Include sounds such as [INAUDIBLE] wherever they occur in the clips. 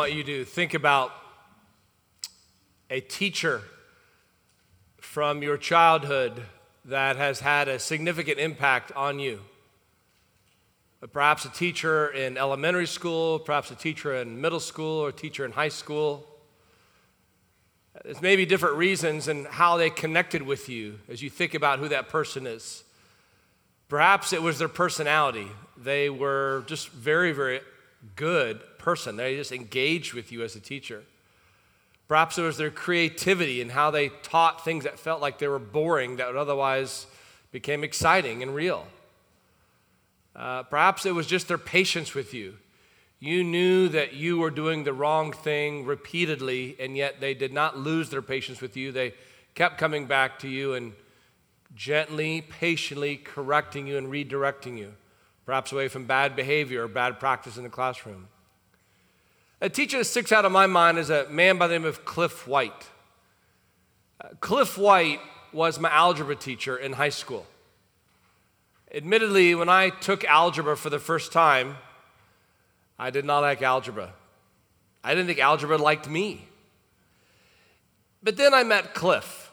want you to think about a teacher from your childhood that has had a significant impact on you. Uh, perhaps a teacher in elementary school, perhaps a teacher in middle school, or a teacher in high school. There's maybe different reasons and how they connected with you as you think about who that person is. Perhaps it was their personality. They were just very, very good person. They just engaged with you as a teacher. Perhaps it was their creativity and how they taught things that felt like they were boring that would otherwise became exciting and real. Uh, perhaps it was just their patience with you. You knew that you were doing the wrong thing repeatedly, and yet they did not lose their patience with you. They kept coming back to you and gently, patiently correcting you and redirecting you perhaps away from bad behavior or bad practice in the classroom. A teacher that sticks out of my mind is a man by the name of Cliff White. Uh, Cliff White was my algebra teacher in high school. Admittedly, when I took algebra for the first time, I did not like algebra. I didn't think algebra liked me. But then I met Cliff.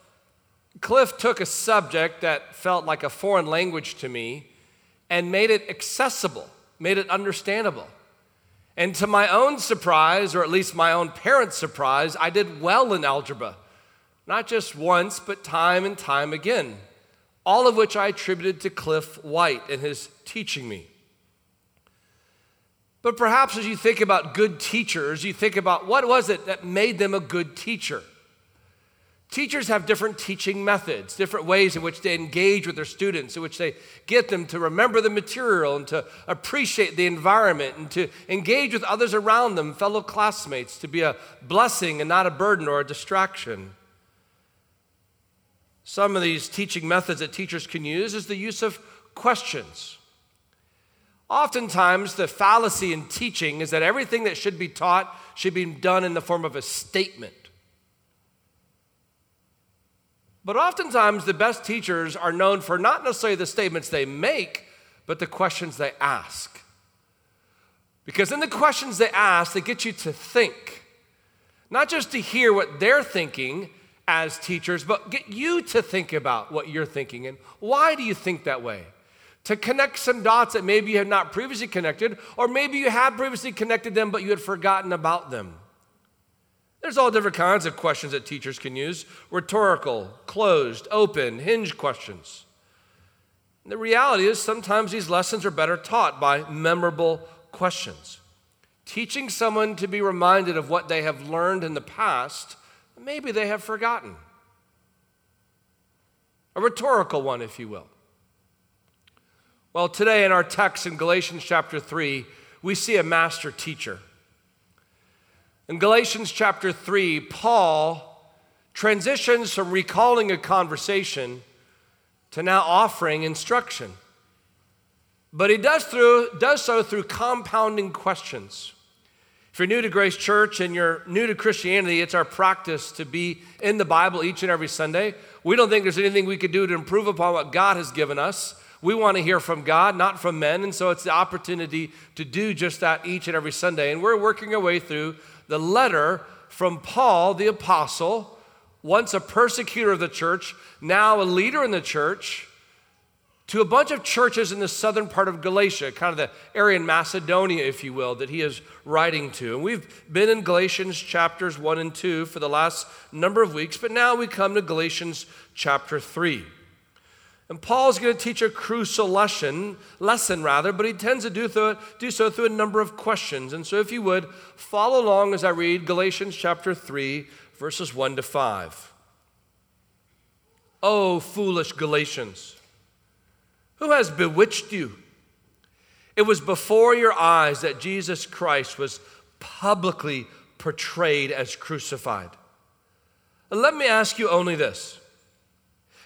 Cliff took a subject that felt like a foreign language to me and made it accessible, made it understandable. And to my own surprise, or at least my own parents' surprise, I did well in algebra. Not just once, but time and time again. All of which I attributed to Cliff White and his teaching me. But perhaps as you think about good teachers, you think about what was it that made them a good teacher? Teachers have different teaching methods, different ways in which they engage with their students, in which they get them to remember the material and to appreciate the environment and to engage with others around them, fellow classmates, to be a blessing and not a burden or a distraction. Some of these teaching methods that teachers can use is the use of questions. Oftentimes, the fallacy in teaching is that everything that should be taught should be done in the form of a statement. But oftentimes, the best teachers are known for not necessarily the statements they make, but the questions they ask. Because in the questions they ask, they get you to think, not just to hear what they're thinking as teachers, but get you to think about what you're thinking and why do you think that way? To connect some dots that maybe you have not previously connected, or maybe you have previously connected them, but you had forgotten about them. There's all different kinds of questions that teachers can use rhetorical, closed, open, hinge questions. And the reality is, sometimes these lessons are better taught by memorable questions. Teaching someone to be reminded of what they have learned in the past, maybe they have forgotten. A rhetorical one, if you will. Well, today in our text in Galatians chapter 3, we see a master teacher. In Galatians chapter 3, Paul transitions from recalling a conversation to now offering instruction. But he does, through, does so through compounding questions. If you're new to Grace Church and you're new to Christianity, it's our practice to be in the Bible each and every Sunday. We don't think there's anything we could do to improve upon what God has given us. We want to hear from God, not from men. And so it's the opportunity to do just that each and every Sunday. And we're working our way through the letter from Paul the apostle, once a persecutor of the church, now a leader in the church, to a bunch of churches in the southern part of Galatia, kind of the area in Macedonia, if you will, that he is writing to. And we've been in Galatians chapters 1 and 2 for the last number of weeks, but now we come to Galatians chapter 3. And Paul's going to teach a crucial lesson, lesson rather, but he tends to do, through, do so through a number of questions. And so, if you would, follow along as I read Galatians chapter 3, verses 1 to 5. Oh, foolish Galatians, who has bewitched you? It was before your eyes that Jesus Christ was publicly portrayed as crucified. Let me ask you only this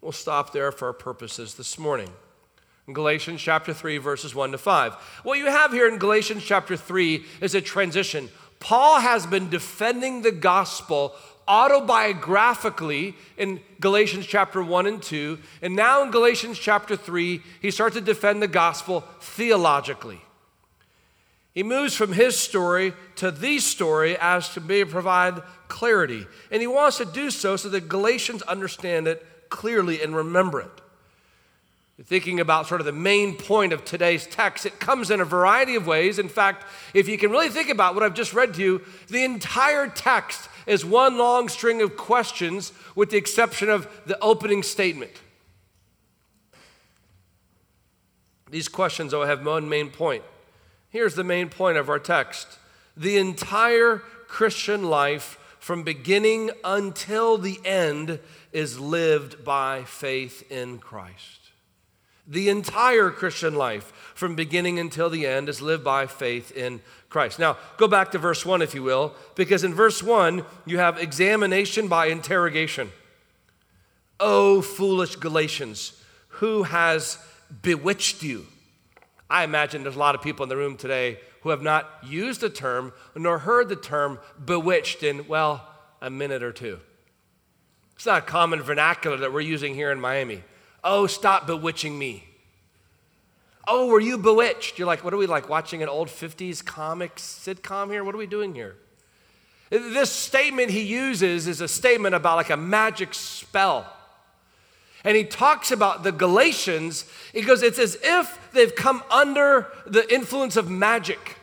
We'll stop there for our purposes this morning. In Galatians chapter 3, verses 1 to 5. What you have here in Galatians chapter 3 is a transition. Paul has been defending the gospel autobiographically in Galatians chapter 1 and 2. And now in Galatians chapter 3, he starts to defend the gospel theologically. He moves from his story to the story as to provide clarity. And he wants to do so so that Galatians understand it clearly and remember it. Thinking about sort of the main point of today's text, it comes in a variety of ways. In fact, if you can really think about what I've just read to you, the entire text is one long string of questions with the exception of the opening statement. These questions, though, have one main point. Here's the main point of our text the entire Christian life, from beginning until the end, is lived by faith in Christ. The entire Christian life, from beginning until the end, is lived by faith in Christ. Now, go back to verse 1, if you will, because in verse 1, you have examination by interrogation. Oh, foolish Galatians, who has bewitched you? I imagine there's a lot of people in the room today who have not used the term nor heard the term bewitched in, well, a minute or two. It's not a common vernacular that we're using here in Miami. Oh, stop bewitching me. Oh, were you bewitched? You're like, what are we like watching an old 50s comic sitcom here? What are we doing here? This statement he uses is a statement about like a magic spell. And he talks about the Galatians, he goes, it's as if they've come under the influence of magic,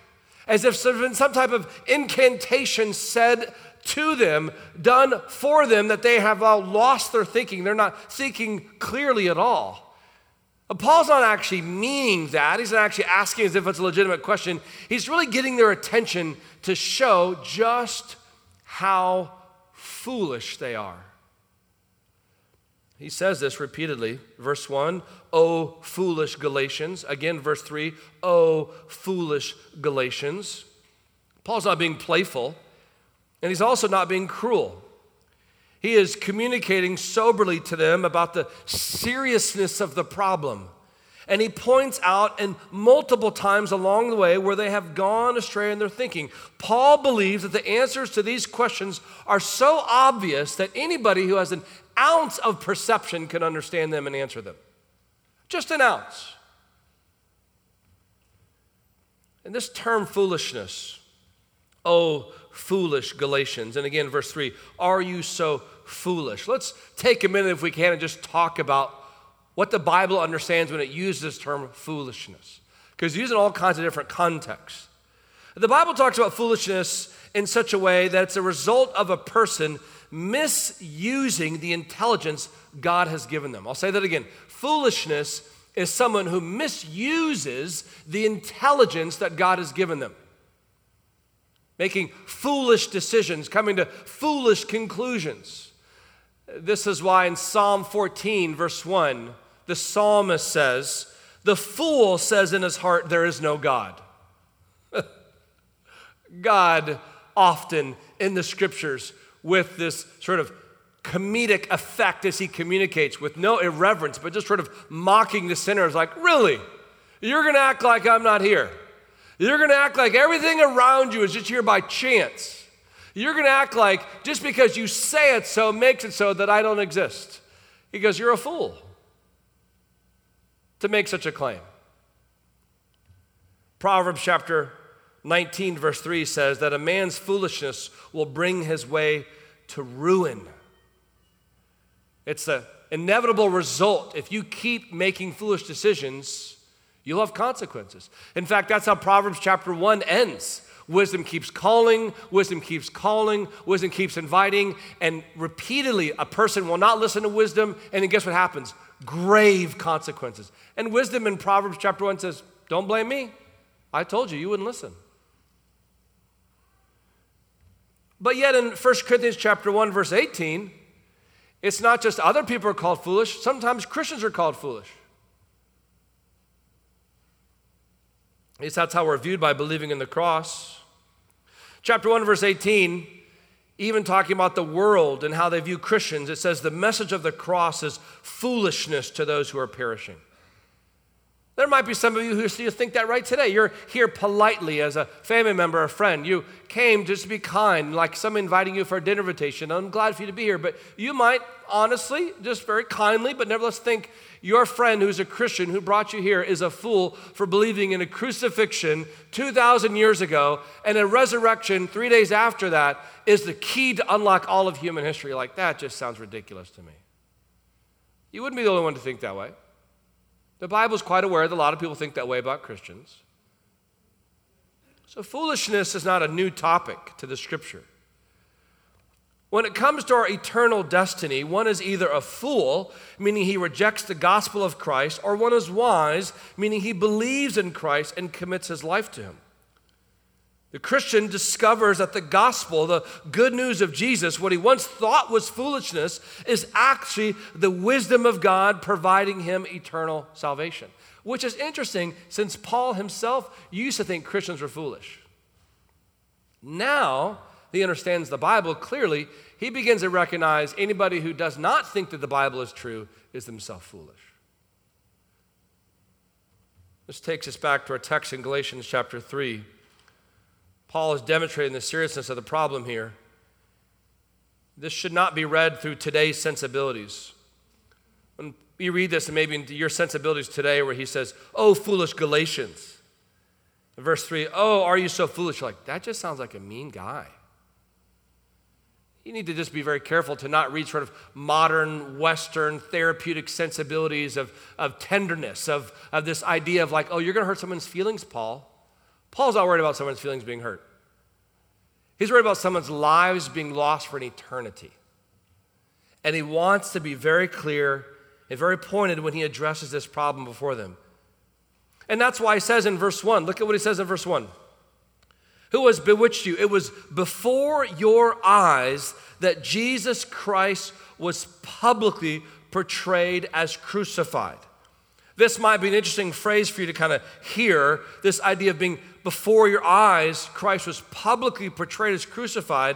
as if there's been some type of incantation said to them, done for them, that they have all lost their thinking. They're not thinking clearly at all. But Paul's not actually meaning that. He's not actually asking as if it's a legitimate question. He's really getting their attention to show just how foolish they are. He says this repeatedly. Verse 1, O foolish Galatians. Again, verse 3, O foolish Galatians. Paul's not being playful. And he's also not being cruel. He is communicating soberly to them about the seriousness of the problem. And he points out and multiple times along the way where they have gone astray in their thinking. Paul believes that the answers to these questions are so obvious that anybody who has an ounce of perception can understand them and answer them. Just an ounce. And this term foolishness, oh, foolish Galatians. And again, verse 3 Are you so foolish? Let's take a minute, if we can, and just talk about what the Bible understands when it uses this term foolishness. Because it's used in all kinds of different contexts. The Bible talks about foolishness in such a way that it's a result of a person misusing the intelligence God has given them. I'll say that again. Foolishness is someone who misuses the intelligence that God has given them making foolish decisions, coming to foolish conclusions. This is why in Psalm 14, verse 1, the psalmist says, The fool says in his heart, There is no God. [LAUGHS] God often in the scriptures with this sort of comedic effect as he communicates with no irreverence, but just sort of mocking the sinners, like, Really? You're going to act like I'm not here. You're going to act like everything around you is just here by chance. You're going to act like just because you say it so makes it so that I don't exist. He goes, You're a fool to make such a claim. Proverbs chapter 19, verse 3 says that a man's foolishness will bring his way to ruin. It's the inevitable result if you keep making foolish decisions You'll have consequences. In fact, that's how Proverbs chapter 1 ends Wisdom keeps calling, wisdom keeps calling, wisdom keeps inviting, and repeatedly a person will not listen to wisdom, and then guess what happens? Grave consequences. And wisdom in Proverbs chapter 1 says, Don't blame me. I told you, you wouldn't listen. But yet in 1 Corinthians chapter 1 verse 18, it's not just other people are called foolish, sometimes Christians are called foolish. At least that's how we're viewed by believing in the cross. Chapter 1, verse 18, even talking about the world and how they view Christians, it says, The message of the cross is foolishness to those who are perishing. There might be some of you who still think that right today. You're here politely as a family member, a friend. You came just to be kind, like someone inviting you for a dinner invitation. I'm glad for you to be here, but you might honestly, just very kindly, but nevertheless think your friend who's a Christian who brought you here is a fool for believing in a crucifixion 2,000 years ago and a resurrection three days after that is the key to unlock all of human history. Like that just sounds ridiculous to me. You wouldn't be the only one to think that way. The Bible's quite aware that a lot of people think that way about Christians. So, foolishness is not a new topic to the scripture. When it comes to our eternal destiny, one is either a fool, meaning he rejects the gospel of Christ, or one is wise, meaning he believes in Christ and commits his life to him. The Christian discovers that the gospel, the good news of Jesus, what he once thought was foolishness, is actually the wisdom of God providing him eternal salvation. Which is interesting since Paul himself used to think Christians were foolish. Now he understands the Bible clearly. He begins to recognize anybody who does not think that the Bible is true is themselves foolish. This takes us back to our text in Galatians chapter 3. Paul is demonstrating the seriousness of the problem here. This should not be read through today's sensibilities. When you read this, and maybe your sensibilities today, where he says, Oh, foolish Galatians. Verse 3, Oh, are you so foolish? You're like, that just sounds like a mean guy. You need to just be very careful to not read sort of modern Western therapeutic sensibilities of, of tenderness, of, of this idea of like, oh, you're going to hurt someone's feelings, Paul. Paul's not worried about someone's feelings being hurt. He's worried about someone's lives being lost for an eternity. And he wants to be very clear and very pointed when he addresses this problem before them. And that's why he says in verse 1, look at what he says in verse 1. Who has bewitched you? It was before your eyes that Jesus Christ was publicly portrayed as crucified. This might be an interesting phrase for you to kind of hear this idea of being before your eyes, Christ was publicly portrayed as crucified.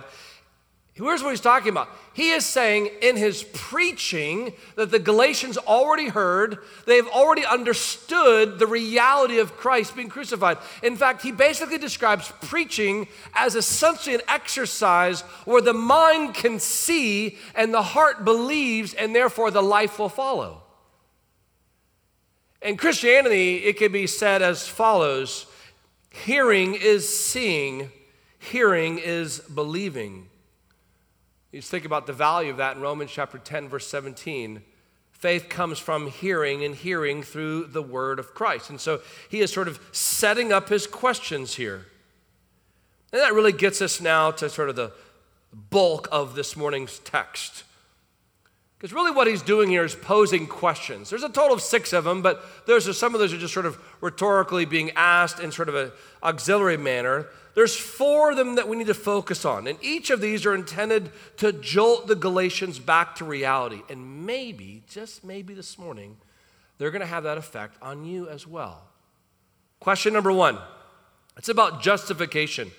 Here's what he's talking about. He is saying in his preaching that the Galatians already heard, they've already understood the reality of Christ being crucified. In fact, he basically describes preaching as essentially an exercise where the mind can see and the heart believes, and therefore the life will follow. In Christianity, it can be said as follows Hearing is seeing, hearing is believing. You just think about the value of that in Romans chapter 10, verse 17. Faith comes from hearing, and hearing through the word of Christ. And so he is sort of setting up his questions here. And that really gets us now to sort of the bulk of this morning's text. Because really, what he's doing here is posing questions. There's a total of six of them, but there's some of those are just sort of rhetorically being asked in sort of an auxiliary manner. There's four of them that we need to focus on, and each of these are intended to jolt the Galatians back to reality. And maybe, just maybe this morning, they're going to have that effect on you as well. Question number one it's about justification.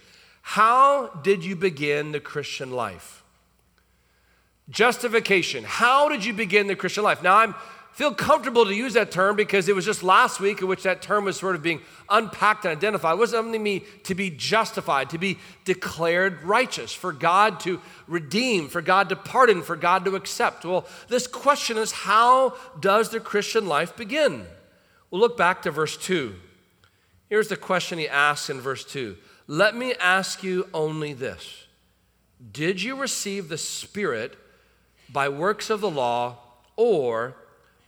How did you begin the Christian life? Justification. How did you begin the Christian life? Now, I feel comfortable to use that term because it was just last week in which that term was sort of being unpacked and identified. What does it mean to be justified, to be declared righteous, for God to redeem, for God to pardon, for God to accept? Well, this question is how does the Christian life begin? We'll look back to verse 2. Here's the question he asks in verse 2 Let me ask you only this Did you receive the Spirit? By works of the law or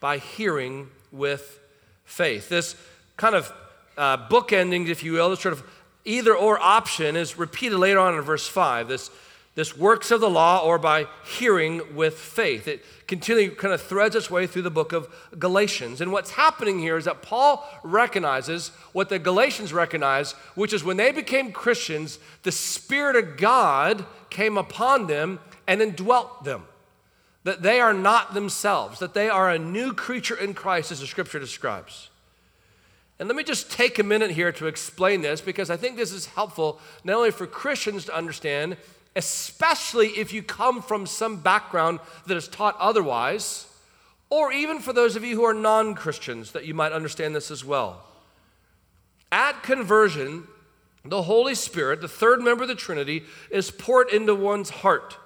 by hearing with faith. This kind of uh, bookending, if you will, this sort of either or option is repeated later on in verse 5. This, this works of the law or by hearing with faith. It continually kind of threads its way through the book of Galatians. And what's happening here is that Paul recognizes what the Galatians recognize, which is when they became Christians, the Spirit of God came upon them and indwelt them. That they are not themselves, that they are a new creature in Christ, as the scripture describes. And let me just take a minute here to explain this because I think this is helpful not only for Christians to understand, especially if you come from some background that is taught otherwise, or even for those of you who are non Christians that you might understand this as well. At conversion, the Holy Spirit, the third member of the Trinity, is poured into one's heart.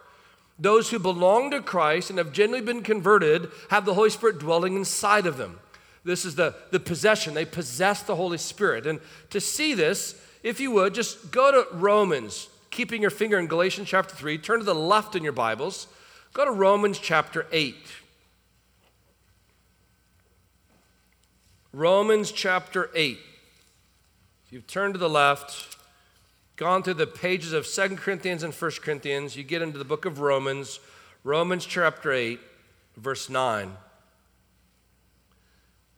Those who belong to Christ and have genuinely been converted have the Holy Spirit dwelling inside of them. This is the, the possession. They possess the Holy Spirit. And to see this, if you would, just go to Romans, keeping your finger in Galatians chapter 3. Turn to the left in your Bibles. Go to Romans chapter 8. Romans chapter 8. If you've turned to the left, gone through the pages of Second Corinthians and First Corinthians, you get into the book of Romans, Romans chapter 8, verse 9.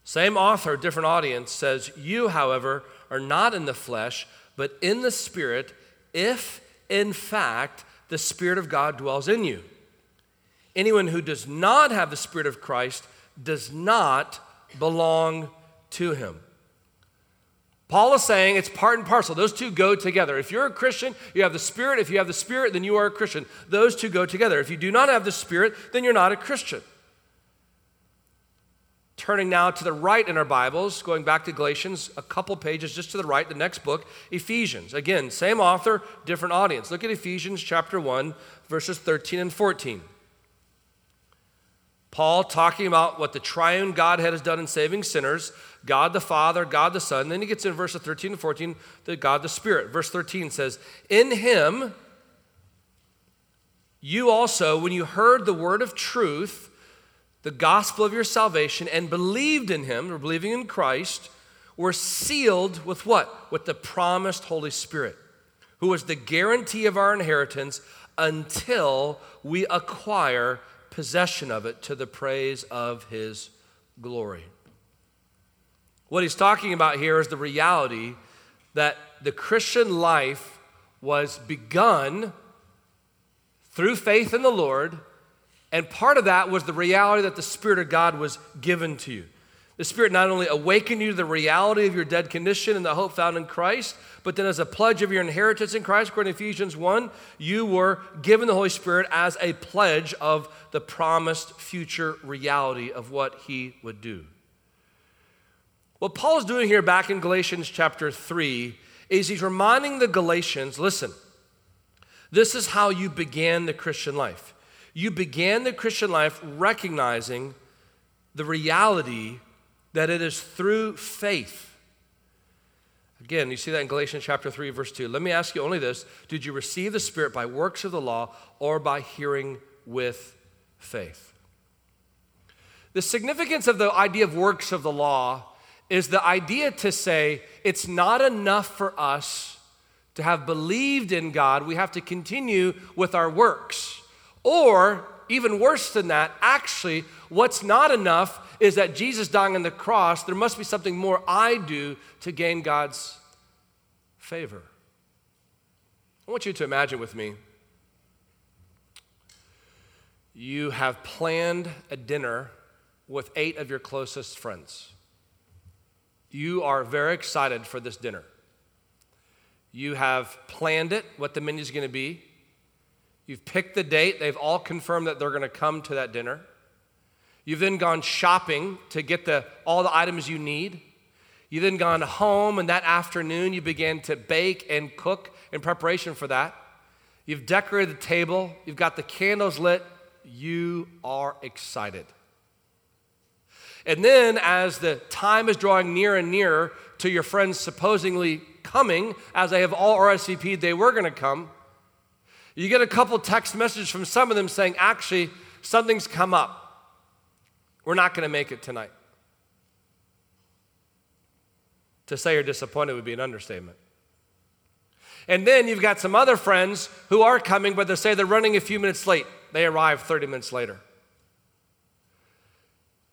Same author, different audience says, You, however, are not in the flesh, but in the Spirit, if in fact the Spirit of God dwells in you. Anyone who does not have the Spirit of Christ does not belong to him. Paul is saying it's part and parcel. Those two go together. If you're a Christian, you have the Spirit. If you have the Spirit, then you are a Christian. Those two go together. If you do not have the Spirit, then you're not a Christian. Turning now to the right in our Bibles, going back to Galatians, a couple pages just to the right, the next book, Ephesians. Again, same author, different audience. Look at Ephesians chapter 1, verses 13 and 14. Paul talking about what the triune Godhead has done in saving sinners God the Father, God the Son. Then he gets in verses 13 and 14, the God the Spirit. Verse 13 says, In him, you also, when you heard the word of truth, the gospel of your salvation and believed in him, or believing in Christ, were sealed with what? With the promised Holy Spirit, who was the guarantee of our inheritance until we acquire possession of it to the praise of his glory. What he's talking about here is the reality that the Christian life was begun through faith in the Lord and part of that was the reality that the Spirit of God was given to you. The Spirit not only awakened you to the reality of your dead condition and the hope found in Christ, but then as a pledge of your inheritance in Christ, according to Ephesians 1, you were given the Holy Spirit as a pledge of the promised future reality of what He would do. What Paul's doing here back in Galatians chapter 3 is he's reminding the Galatians listen, this is how you began the Christian life. You began the Christian life recognizing the reality that it is through faith. Again, you see that in Galatians chapter 3, verse 2. Let me ask you only this Did you receive the Spirit by works of the law or by hearing with faith? The significance of the idea of works of the law is the idea to say it's not enough for us to have believed in God, we have to continue with our works. Or, even worse than that, actually, what's not enough is that Jesus dying on the cross, there must be something more I do to gain God's favor. I want you to imagine with me you have planned a dinner with eight of your closest friends. You are very excited for this dinner. You have planned it, what the menu is going to be. You've picked the date, they've all confirmed that they're going to come to that dinner. You've then gone shopping to get the, all the items you need. You've then gone home, and that afternoon you began to bake and cook in preparation for that. You've decorated the table, you've got the candles lit. You are excited. And then, as the time is drawing near and nearer to your friends supposedly coming, as they have all RSVP'd they were going to come, you get a couple text messages from some of them saying, actually, something's come up. We're not going to make it tonight. To say you're disappointed would be an understatement. And then you've got some other friends who are coming, but they say they're running a few minutes late. They arrive 30 minutes later.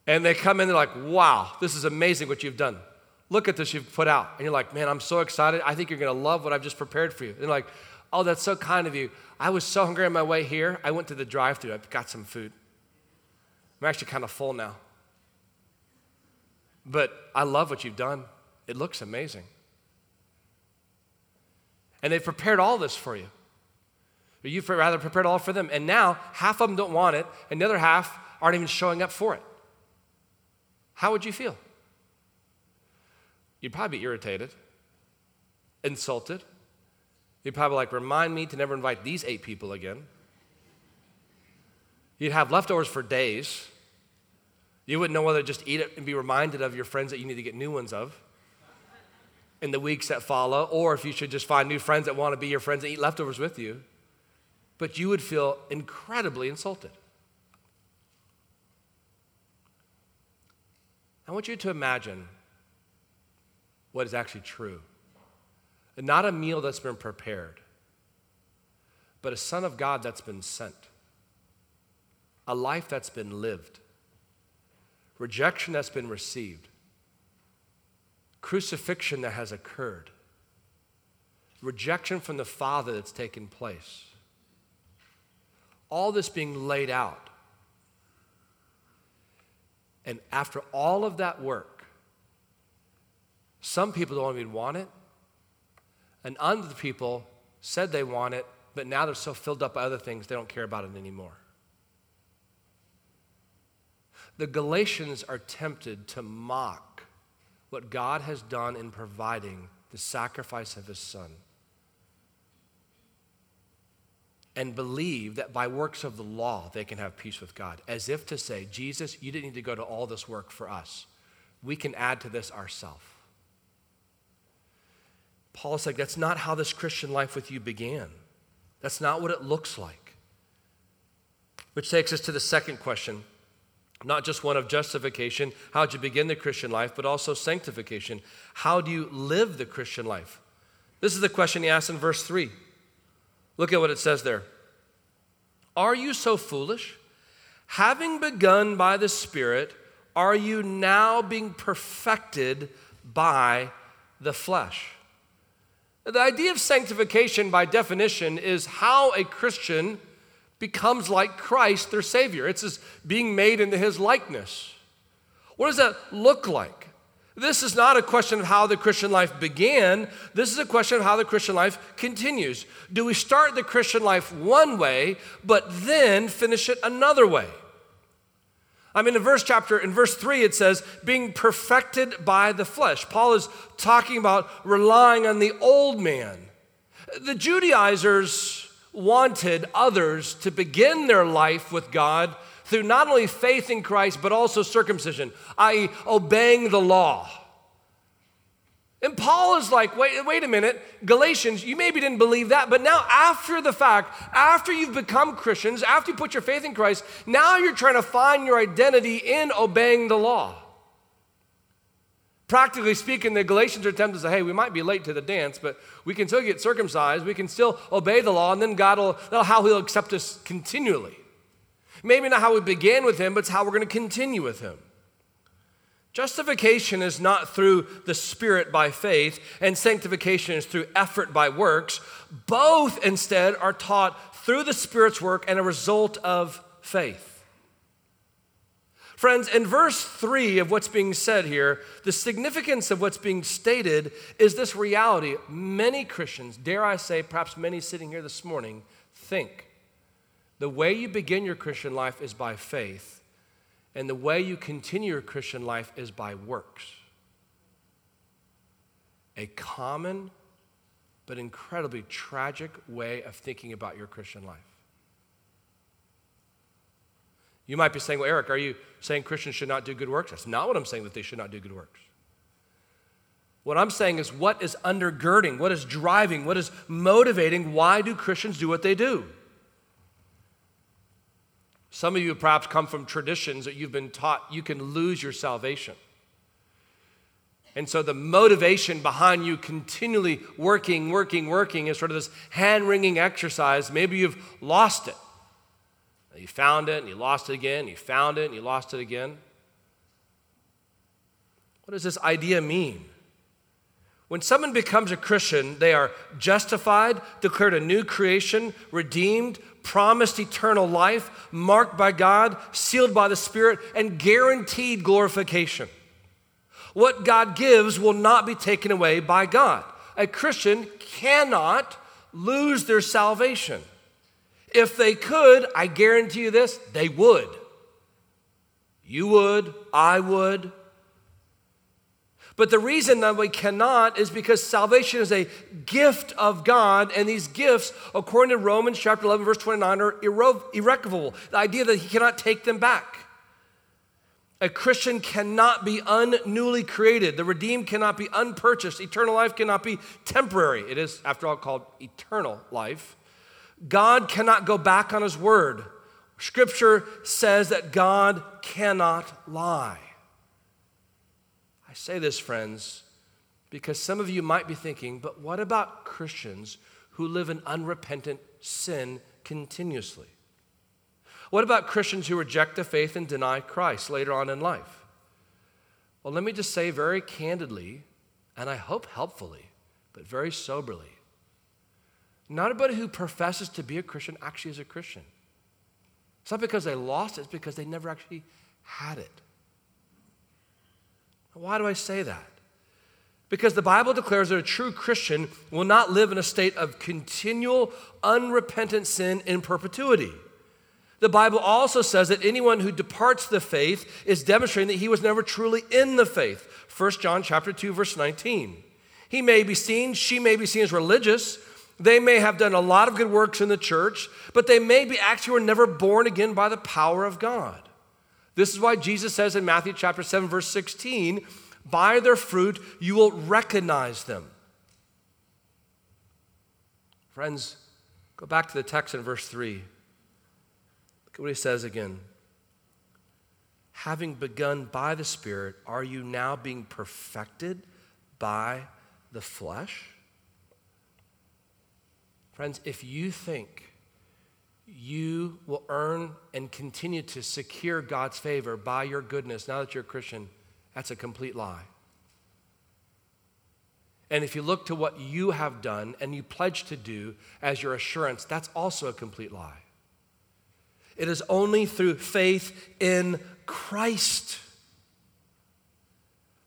And they come in, they're like, wow, this is amazing what you've done. Look at this you've put out. And you're like, man, I'm so excited. I think you're going to love what I've just prepared for you. And they're like, oh, that's so kind of you. I was so hungry on my way here. I went to the drive through, I got some food. I'm actually kind of full now. But I love what you've done. It looks amazing. And they've prepared all this for you. But you've rather prepared all for them. And now half of them don't want it, and the other half aren't even showing up for it. How would you feel? You'd probably be irritated, insulted. You'd probably like, remind me to never invite these eight people again. You'd have leftovers for days. You wouldn't know whether to just eat it and be reminded of your friends that you need to get new ones of in the weeks that follow, or if you should just find new friends that want to be your friends and eat leftovers with you. But you would feel incredibly insulted. I want you to imagine what is actually true. And not a meal that's been prepared, but a Son of God that's been sent, a life that's been lived, rejection that's been received, crucifixion that has occurred, rejection from the Father that's taken place. All this being laid out. And after all of that work, some people don't even want it, and other people said they want it, but now they're so filled up by other things they don't care about it anymore. The Galatians are tempted to mock what God has done in providing the sacrifice of his son. And believe that by works of the law they can have peace with God, as if to say, Jesus, you didn't need to go to all this work for us. We can add to this ourselves. Paul's like, that's not how this Christian life with you began. That's not what it looks like. Which takes us to the second question not just one of justification, how'd you begin the Christian life, but also sanctification. How do you live the Christian life? This is the question he asks in verse 3. Look at what it says there. Are you so foolish? Having begun by the Spirit, are you now being perfected by the flesh? The idea of sanctification, by definition, is how a Christian becomes like Christ, their Savior. It's as being made into His likeness. What does that look like? This is not a question of how the Christian life began. This is a question of how the Christian life continues. Do we start the Christian life one way, but then finish it another way? I mean, in verse chapter, in verse 3, it says, being perfected by the flesh. Paul is talking about relying on the old man. The Judaizers wanted others to begin their life with God through not only faith in Christ, but also circumcision, i.e., obeying the law. And Paul is like, wait, wait a minute, Galatians, you maybe didn't believe that, but now after the fact, after you've become Christians, after you put your faith in Christ, now you're trying to find your identity in obeying the law. Practically speaking, the Galatians are tempted to say, hey, we might be late to the dance, but we can still get circumcised, we can still obey the law, and then God will, how He'll accept us continually. Maybe not how we began with Him, but it's how we're going to continue with Him. Justification is not through the Spirit by faith, and sanctification is through effort by works. Both instead are taught through the Spirit's work and a result of faith. Friends, in verse 3 of what's being said here, the significance of what's being stated is this reality. Many Christians, dare I say, perhaps many sitting here this morning, think the way you begin your Christian life is by faith, and the way you continue your Christian life is by works. A common but incredibly tragic way of thinking about your Christian life. You might be saying, Well, Eric, are you saying Christians should not do good works? That's not what I'm saying, that they should not do good works. What I'm saying is what is undergirding, what is driving, what is motivating, why do Christians do what they do? Some of you perhaps come from traditions that you've been taught you can lose your salvation. And so the motivation behind you continually working, working, working is sort of this hand wringing exercise. Maybe you've lost it. You found it and you lost it again, you found it and you lost it again. What does this idea mean? When someone becomes a Christian, they are justified, declared a new creation, redeemed, promised eternal life, marked by God, sealed by the Spirit, and guaranteed glorification. What God gives will not be taken away by God. A Christian cannot lose their salvation. If they could, I guarantee you this, they would. You would, I would. But the reason that we cannot is because salvation is a gift of God, and these gifts, according to Romans chapter 11, verse 29, are irrevocable. The idea that He cannot take them back. A Christian cannot be unnewly created. The redeemed cannot be unpurchased. Eternal life cannot be temporary. It is, after all, called eternal life. God cannot go back on his word. Scripture says that God cannot lie. Say this, friends, because some of you might be thinking, but what about Christians who live in unrepentant sin continuously? What about Christians who reject the faith and deny Christ later on in life? Well, let me just say very candidly, and I hope helpfully, but very soberly not everybody who professes to be a Christian actually is a Christian. It's not because they lost it, it's because they never actually had it. Why do I say that? Because the Bible declares that a true Christian will not live in a state of continual, unrepentant sin in perpetuity. The Bible also says that anyone who departs the faith is demonstrating that he was never truly in the faith. 1 John chapter 2 verse 19. He may be seen, she may be seen as religious. They may have done a lot of good works in the church, but they may be actually were never born again by the power of God. This is why Jesus says in Matthew chapter 7 verse 16, by their fruit you will recognize them. Friends, go back to the text in verse 3 Look at what he says again. Having begun by the Spirit, are you now being perfected by the flesh? Friends, if you think you will earn and continue to secure God's favor by your goodness now that you're a Christian, that's a complete lie. And if you look to what you have done and you pledge to do as your assurance, that's also a complete lie. It is only through faith in Christ.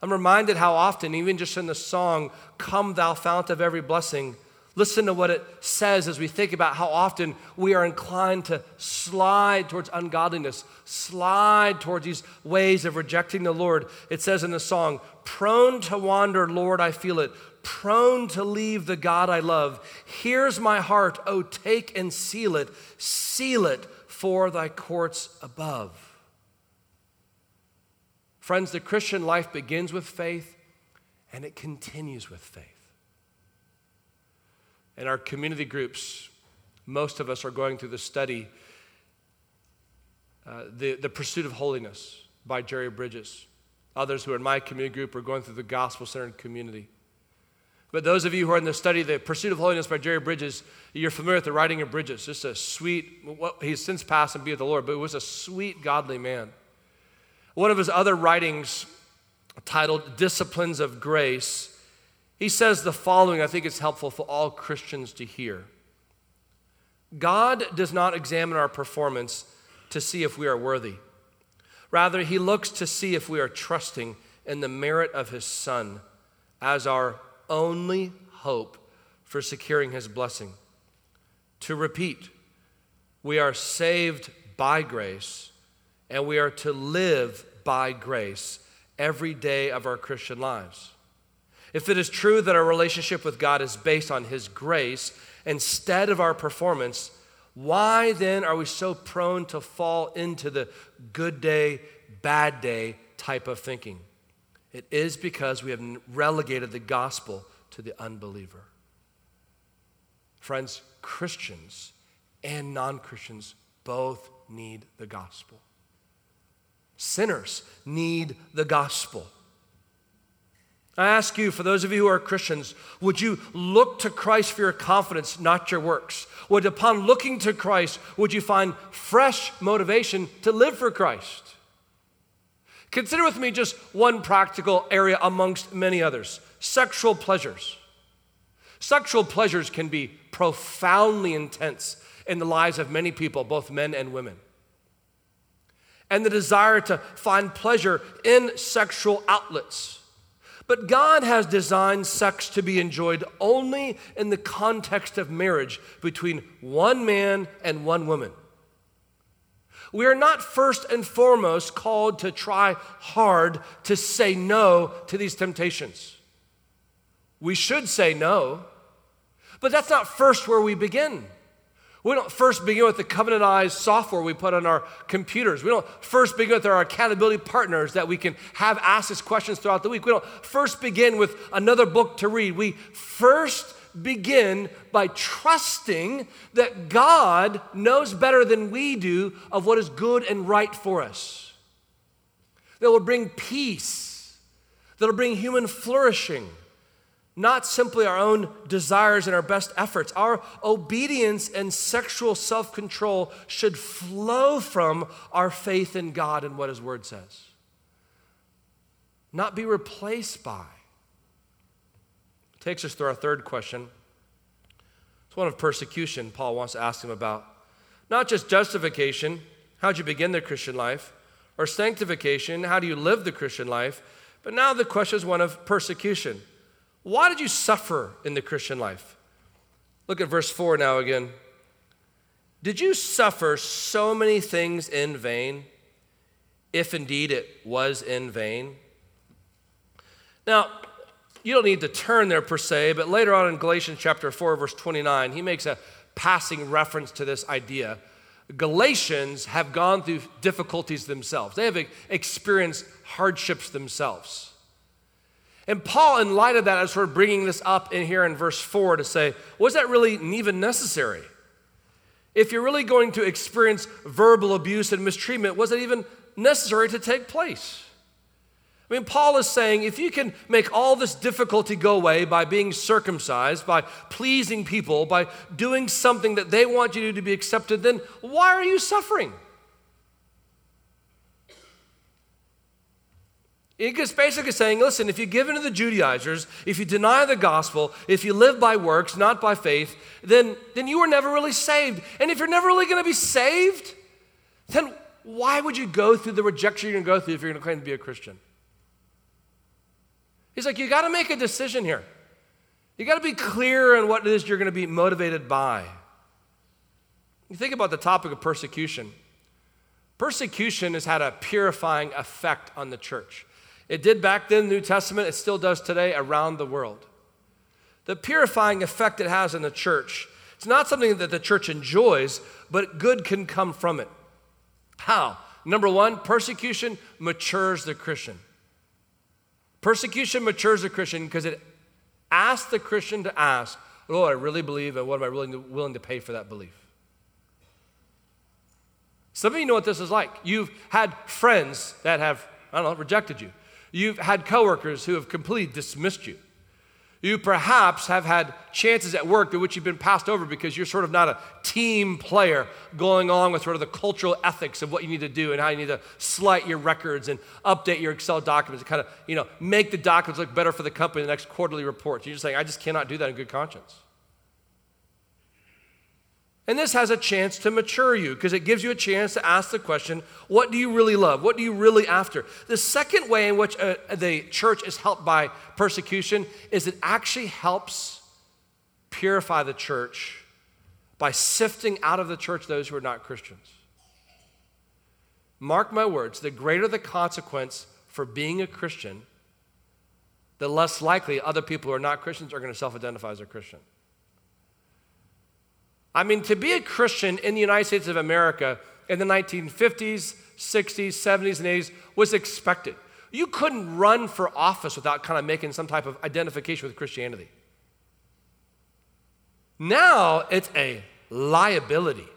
I'm reminded how often, even just in the song, Come Thou Fount of Every Blessing, listen to what it says as we think about how often we are inclined to slide towards ungodliness, slide towards these ways of rejecting the Lord. It says in the song, Prone to wander, Lord, I feel it. Prone to leave the God I love. Here's my heart, oh, take and seal it, seal it for thy courts above. Friends, the Christian life begins with faith and it continues with faith. In our community groups, most of us are going through the study, uh, the, the Pursuit of Holiness by Jerry Bridges. Others who are in my community group are going through the gospel centered community. But those of you who are in the study, The Pursuit of Holiness by Jerry Bridges, you're familiar with the writing of Bridges. Just a sweet, well, he's since passed and be with the Lord, but it was a sweet, godly man. One of his other writings, titled Disciplines of Grace, he says the following I think it's helpful for all Christians to hear. God does not examine our performance to see if we are worthy. Rather, he looks to see if we are trusting in the merit of his Son as our only hope for securing his blessing. To repeat, we are saved by grace and we are to live by grace every day of our Christian lives. If it is true that our relationship with God is based on His grace instead of our performance, why then are we so prone to fall into the good day, bad day type of thinking? It is because we have relegated the gospel to the unbeliever. Friends, Christians and non Christians both need the gospel. Sinners need the gospel. I ask you, for those of you who are Christians, would you look to Christ for your confidence, not your works? Would upon looking to Christ, would you find fresh motivation to live for Christ? Consider with me just one practical area amongst many others sexual pleasures. Sexual pleasures can be profoundly intense in the lives of many people, both men and women. And the desire to find pleasure in sexual outlets. But God has designed sex to be enjoyed only in the context of marriage between one man and one woman. We are not first and foremost called to try hard to say no to these temptations. We should say no, but that's not first where we begin. We don't first begin with the Covenant Eyes software we put on our computers. We don't first begin with our accountability partners that we can have ask us questions throughout the week. We don't first begin with another book to read. We first begin by trusting that God knows better than we do of what is good and right for us. That will bring peace, that will bring human flourishing not simply our own desires and our best efforts. Our obedience and sexual self control should flow from our faith in God and what His Word says, not be replaced by. Takes us to our third question. It's one of persecution Paul wants to ask him about. Not just justification, how'd you begin the Christian life, or sanctification, how do you live the Christian life, but now the question is one of persecution. Why did you suffer in the Christian life? Look at verse 4 now again. Did you suffer so many things in vain, if indeed it was in vain? Now, you don't need to turn there per se, but later on in Galatians chapter 4, verse 29, he makes a passing reference to this idea. Galatians have gone through difficulties themselves, they have experienced hardships themselves. And Paul, in light of that, is sort of bringing this up in here in verse 4 to say, was that really even necessary? If you're really going to experience verbal abuse and mistreatment, was it even necessary to take place? I mean, Paul is saying if you can make all this difficulty go away by being circumcised, by pleasing people, by doing something that they want you to to be accepted, then why are you suffering? It's basically saying, listen, if you give in to the Judaizers, if you deny the gospel, if you live by works, not by faith, then, then you were never really saved. And if you're never really going to be saved, then why would you go through the rejection you're going to go through if you're going to claim to be a Christian? He's like, you got to make a decision here. You got to be clear on what it is you're going to be motivated by. You think about the topic of persecution. Persecution has had a purifying effect on the church. It did back then New Testament, it still does today around the world. The purifying effect it has in the church, it's not something that the church enjoys, but good can come from it. How? Number one, persecution matures the Christian. Persecution matures the Christian because it asks the Christian to ask, do I really believe and what am I really willing to pay for that belief? Some of you know what this is like. You've had friends that have, I don't know, rejected you. You've had coworkers who have completely dismissed you. You perhaps have had chances at work in which you've been passed over because you're sort of not a team player going on with sort of the cultural ethics of what you need to do and how you need to slight your records and update your Excel documents and kind of, you know, make the documents look better for the company in the next quarterly reports. You're just saying, I just cannot do that in good conscience. And this has a chance to mature you because it gives you a chance to ask the question what do you really love? What do you really after? The second way in which uh, the church is helped by persecution is it actually helps purify the church by sifting out of the church those who are not Christians. Mark my words, the greater the consequence for being a Christian, the less likely other people who are not Christians are going to self identify as a Christian. I mean, to be a Christian in the United States of America in the 1950s, 60s, 70s, and 80s was expected. You couldn't run for office without kind of making some type of identification with Christianity. Now it's a liability.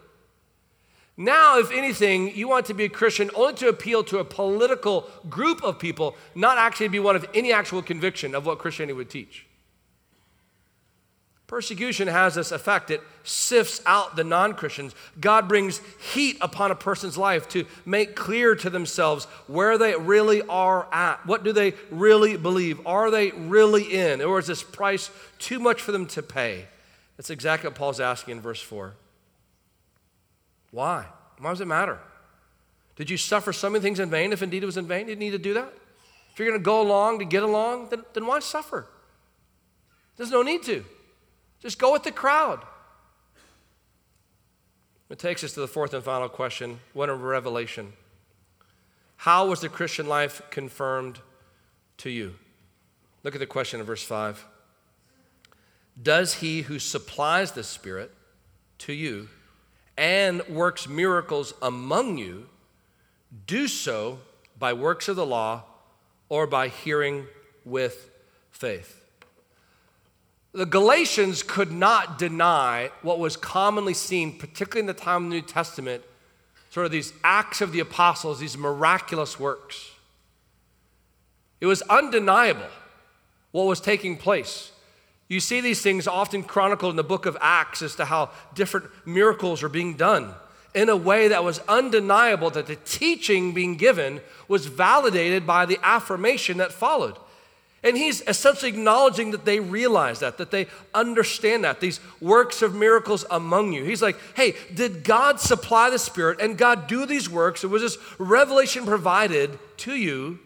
Now, if anything, you want to be a Christian only to appeal to a political group of people, not actually be one of any actual conviction of what Christianity would teach. Persecution has this effect. It sifts out the non Christians. God brings heat upon a person's life to make clear to themselves where they really are at. What do they really believe? Are they really in? Or is this price too much for them to pay? That's exactly what Paul's asking in verse 4. Why? Why does it matter? Did you suffer so many things in vain if indeed it was in vain? You didn't need to do that? If you're going to go along to get along, then, then why suffer? There's no need to. Just go with the crowd. It takes us to the fourth and final question what a revelation. How was the Christian life confirmed to you? Look at the question in verse 5. Does he who supplies the Spirit to you and works miracles among you do so by works of the law or by hearing with faith? The Galatians could not deny what was commonly seen, particularly in the time of the New Testament, sort of these acts of the apostles, these miraculous works. It was undeniable what was taking place. You see these things often chronicled in the book of Acts as to how different miracles are being done in a way that was undeniable that the teaching being given was validated by the affirmation that followed. And he's essentially acknowledging that they realize that, that they understand that, these works of miracles among you. He's like, hey, did God supply the Spirit and God do these works? It was this revelation provided to you.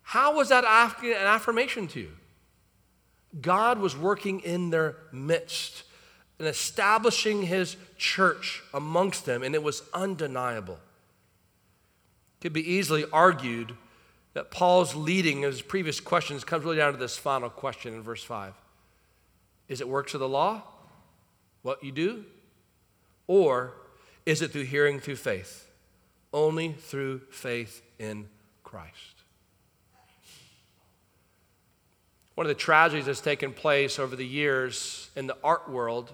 How was that an affirmation to you? God was working in their midst and establishing his church amongst them, and it was undeniable. It could be easily argued that Paul's leading his previous questions comes really down to this final question in verse 5. Is it works of the law, what you do? Or is it through hearing through faith? Only through faith in Christ. One of the tragedies that's taken place over the years in the art world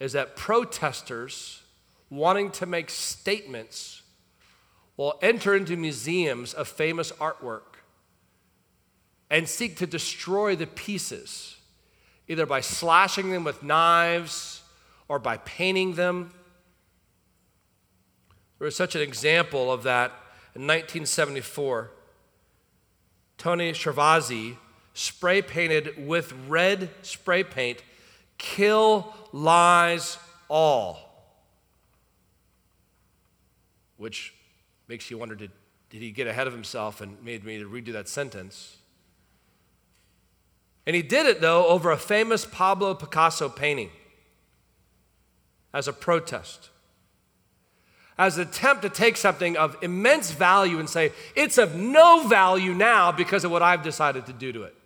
is that protesters wanting to make statements will enter into museums of famous artwork and seek to destroy the pieces, either by slashing them with knives or by painting them. There was such an example of that in 1974. Tony Shafrazi spray painted with red spray paint, kill lies all. Which makes you wonder did, did he get ahead of himself and made me to redo that sentence? And he did it, though, over a famous Pablo Picasso painting as a protest, as an attempt to take something of immense value and say, it's of no value now because of what I've decided to do to it.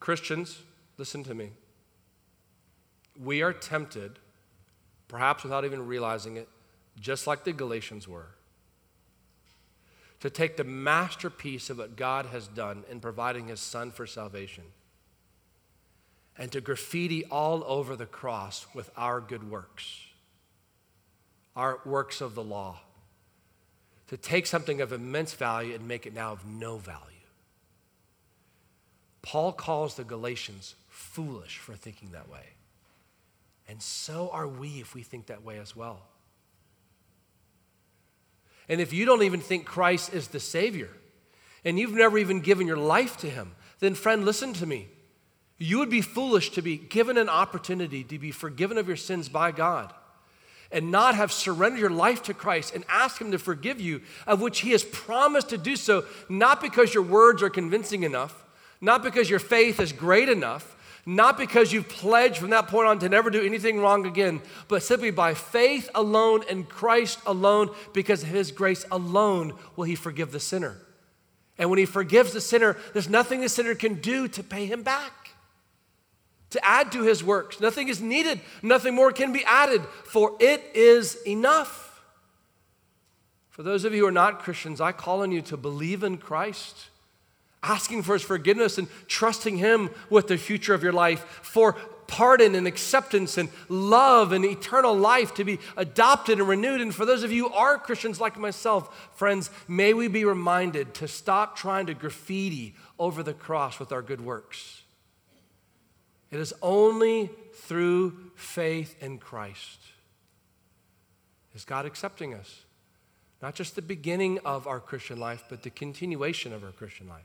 Christians, listen to me. We are tempted, perhaps without even realizing it, just like the Galatians were, to take the masterpiece of what God has done in providing his son for salvation and to graffiti all over the cross with our good works, our works of the law, to take something of immense value and make it now of no value. Paul calls the Galatians foolish for thinking that way. And so are we if we think that way as well. And if you don't even think Christ is the Savior, and you've never even given your life to Him, then, friend, listen to me. You would be foolish to be given an opportunity to be forgiven of your sins by God and not have surrendered your life to Christ and ask Him to forgive you, of which He has promised to do so, not because your words are convincing enough, not because your faith is great enough, not because you've pledged from that point on to never do anything wrong again, but simply by faith alone and Christ alone, because of His grace alone will He forgive the sinner. And when He forgives the sinner, there's nothing the sinner can do to pay Him back, to add to His works. Nothing is needed, nothing more can be added, for it is enough. For those of you who are not Christians, I call on you to believe in Christ asking for his forgiveness and trusting him with the future of your life. For pardon and acceptance and love and eternal life to be adopted and renewed. And for those of you who are Christians like myself, friends, may we be reminded to stop trying to graffiti over the cross with our good works. It is only through faith in Christ is God accepting us. Not just the beginning of our Christian life, but the continuation of our Christian life.